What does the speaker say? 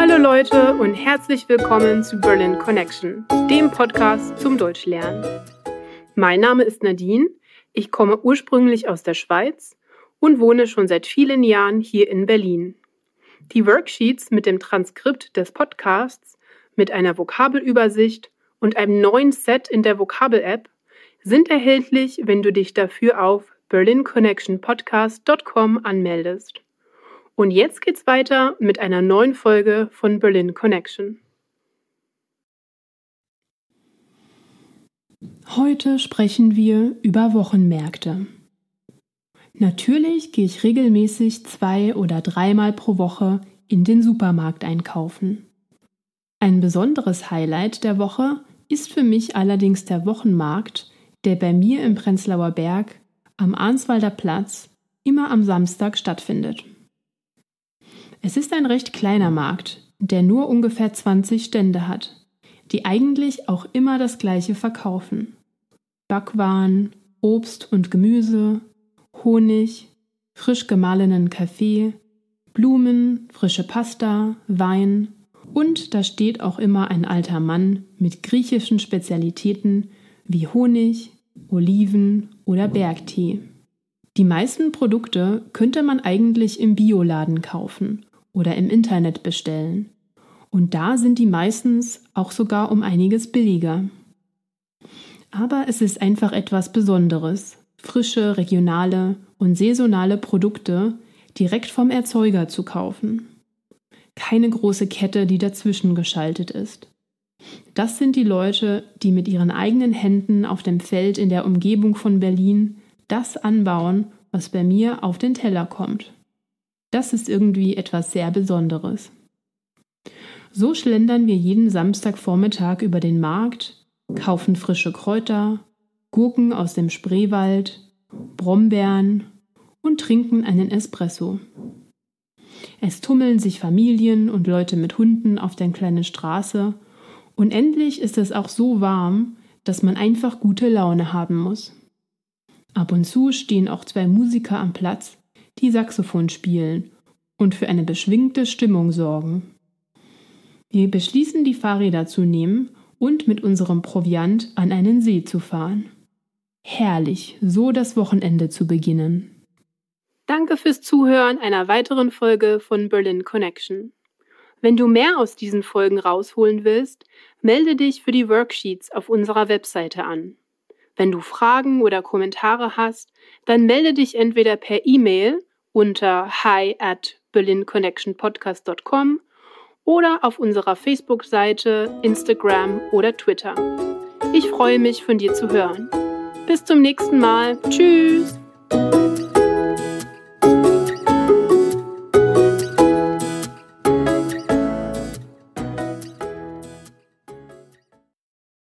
Hallo Leute und herzlich willkommen zu Berlin Connection, dem Podcast zum Deutschlernen. Mein Name ist Nadine, ich komme ursprünglich aus der Schweiz und wohne schon seit vielen Jahren hier in Berlin. Die Worksheets mit dem Transkript des Podcasts, mit einer Vokabelübersicht und einem neuen Set in der Vokabel-App sind erhältlich, wenn du dich dafür auf berlinconnectionpodcast.com anmeldest. Und jetzt geht's weiter mit einer neuen Folge von Berlin Connection. Heute sprechen wir über Wochenmärkte. Natürlich gehe ich regelmäßig zwei oder dreimal pro Woche in den Supermarkt einkaufen. Ein besonderes Highlight der Woche ist für mich allerdings der Wochenmarkt, der bei mir im Prenzlauer Berg am Arnswalder Platz immer am Samstag stattfindet. Es ist ein recht kleiner Markt, der nur ungefähr 20 Stände hat, die eigentlich auch immer das gleiche verkaufen. Backwaren, Obst und Gemüse, Honig, frisch gemahlenen Kaffee, Blumen, frische Pasta, Wein und da steht auch immer ein alter Mann mit griechischen Spezialitäten wie Honig, Oliven oder Bergtee. Die meisten Produkte könnte man eigentlich im Bioladen kaufen oder im Internet bestellen. Und da sind die meistens auch sogar um einiges billiger. Aber es ist einfach etwas Besonderes, frische, regionale und saisonale Produkte direkt vom Erzeuger zu kaufen. Keine große Kette, die dazwischen geschaltet ist. Das sind die Leute, die mit ihren eigenen Händen auf dem Feld in der Umgebung von Berlin das anbauen, was bei mir auf den Teller kommt. Das ist irgendwie etwas sehr Besonderes. So schlendern wir jeden Samstagvormittag über den Markt, kaufen frische Kräuter, Gurken aus dem Spreewald, Brombeeren und trinken einen Espresso. Es tummeln sich Familien und Leute mit Hunden auf der kleinen Straße und endlich ist es auch so warm, dass man einfach gute Laune haben muss. Ab und zu stehen auch zwei Musiker am Platz, die Saxophon spielen und für eine beschwingte Stimmung sorgen. Wir beschließen, die Fahrräder zu nehmen und mit unserem Proviant an einen See zu fahren. Herrlich, so das Wochenende zu beginnen. Danke fürs Zuhören einer weiteren Folge von Berlin Connection. Wenn du mehr aus diesen Folgen rausholen willst, melde dich für die Worksheets auf unserer Webseite an. Wenn du Fragen oder Kommentare hast, dann melde dich entweder per E-Mail unter hi at berlinconnectionpodcast.com oder auf unserer Facebook-Seite, Instagram oder Twitter. Ich freue mich, von dir zu hören. Bis zum nächsten Mal. Tschüss!